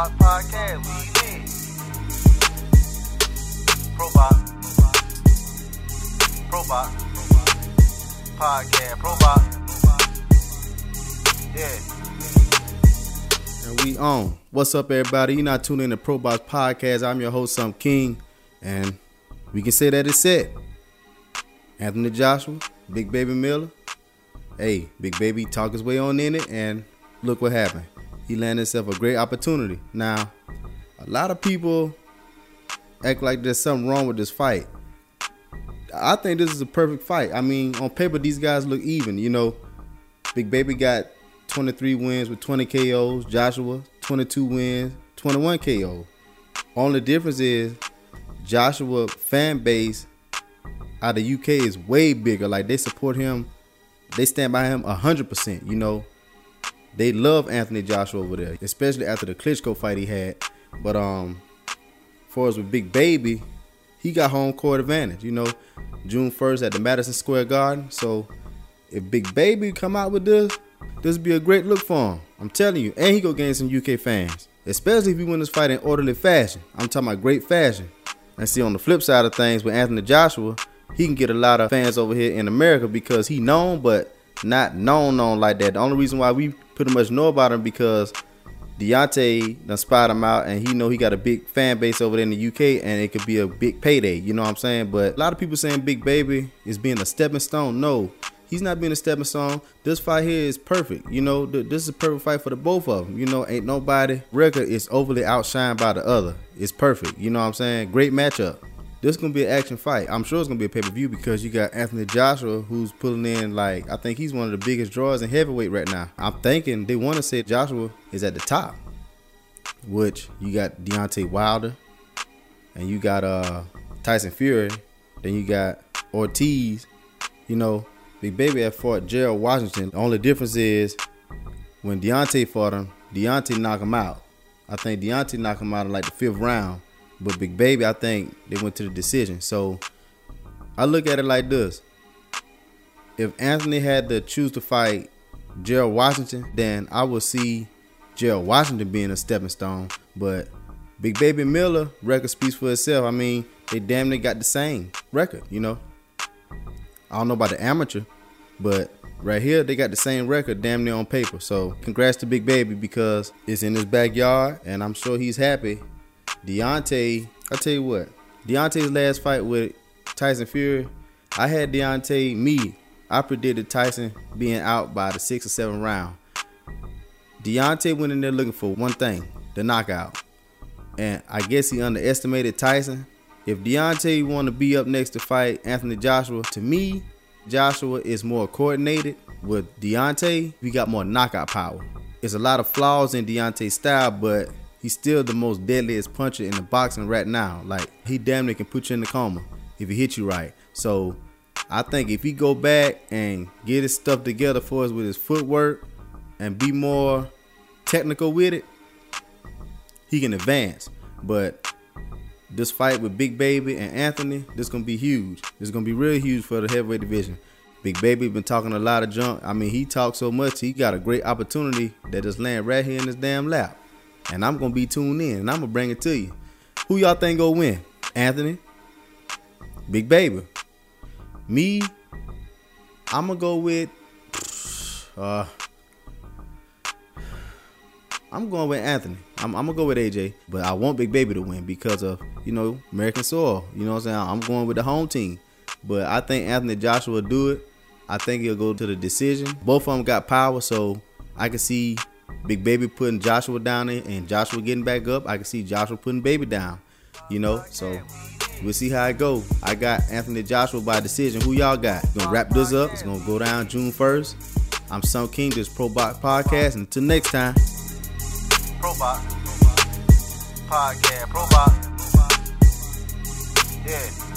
Box Podcast, we in. Pro Box. Pro Box. Podcast, Pro Box. Yeah. And we on. What's up, everybody? You're not tuning in to Pro Box Podcast. I'm your host, Sam King, and we can say that it's set. Anthony Joshua, Big Baby Miller. Hey, Big Baby talk his way on in it, and look what happened. He landed himself a great opportunity. Now, a lot of people act like there's something wrong with this fight. I think this is a perfect fight. I mean, on paper, these guys look even. You know, Big Baby got 23 wins with 20 KOs. Joshua, 22 wins, 21 KO. Only difference is Joshua fan base out of UK is way bigger. Like they support him, they stand by him 100%. You know, they love Anthony Joshua over there, especially after the Klitschko fight he had. But um, far as with Big Baby, he got home court advantage. You know, June 1st at the Madison Square Garden. So if Big Baby come out with this, this would be a great look for him. I'm telling you, and he go gain some UK fans, especially if he win this fight in orderly fashion. I'm talking about great fashion. And see, on the flip side of things, with Anthony Joshua, he can get a lot of fans over here in America because he known, but not known on like that. The only reason why we pretty much know about him because Deontay done spot him out and he know he got a big fan base over there in the UK and it could be a big payday, you know what I'm saying? But a lot of people saying Big Baby is being a stepping stone. No, he's not being a stepping stone. This fight here is perfect. You know, th- this is a perfect fight for the both of them. You know, ain't nobody record is overly outshined by the other. It's perfect. You know what I'm saying? Great matchup. This is gonna be an action fight. I'm sure it's gonna be a pay per view because you got Anthony Joshua who's pulling in like I think he's one of the biggest draws in heavyweight right now. I'm thinking they want to say Joshua is at the top, which you got Deontay Wilder, and you got uh Tyson Fury, then you got Ortiz. You know, Big Baby had fought Gerald Washington. The only difference is when Deontay fought him, Deontay knocked him out. I think Deontay knocked him out in like the fifth round. But Big Baby, I think they went to the decision. So I look at it like this. If Anthony had to choose to fight Gerald Washington, then I would see Gerald Washington being a stepping stone. But Big Baby Miller record speaks for itself. I mean, they damn near got the same record, you know. I don't know about the amateur, but right here they got the same record damn near on paper. So congrats to Big Baby because it's in his backyard and I'm sure he's happy Deontay, I tell you what, Deontay's last fight with Tyson Fury, I had Deontay me. I predicted Tyson being out by the sixth or seventh round. Deontay went in there looking for one thing, the knockout. And I guess he underestimated Tyson. If Deontay want to be up next to fight Anthony Joshua, to me, Joshua is more coordinated. With Deontay, we got more knockout power. There's a lot of flaws in Deontay's style, but he's still the most deadliest puncher in the boxing right now. Like he damn near can put you in the coma if he hit you right. So I think if he go back and get his stuff together for us with his footwork and be more technical with it, he can advance. But this fight with Big Baby and Anthony, this gonna be huge. This gonna be real huge for the heavyweight division. Big Baby been talking a lot of junk. I mean, he talks so much. He got a great opportunity that just land right here in his damn lap. And I'm gonna be tuned in and I'm gonna bring it to you. Who y'all think gonna win? Anthony? Big Baby. Me? I'm gonna go with uh I'm going with Anthony. I'm, I'm, gonna go with AJ, but I want Big Baby to win because of you know American soil. You know what I'm saying? I'm going with the home team, but I think Anthony Joshua will do it. I think he'll go to the decision. Both of them got power, so I can see Big Baby putting Joshua down and Joshua getting back up. I can see Joshua putting Baby down. You know, so we'll see how it go. I got Anthony Joshua by decision. Who y'all got? Gonna wrap this up. It's gonna go down June 1st. I'm Sam King, this Pro Box Podcast. Until next time. Pro Box Podcast, Pro Box. Yeah.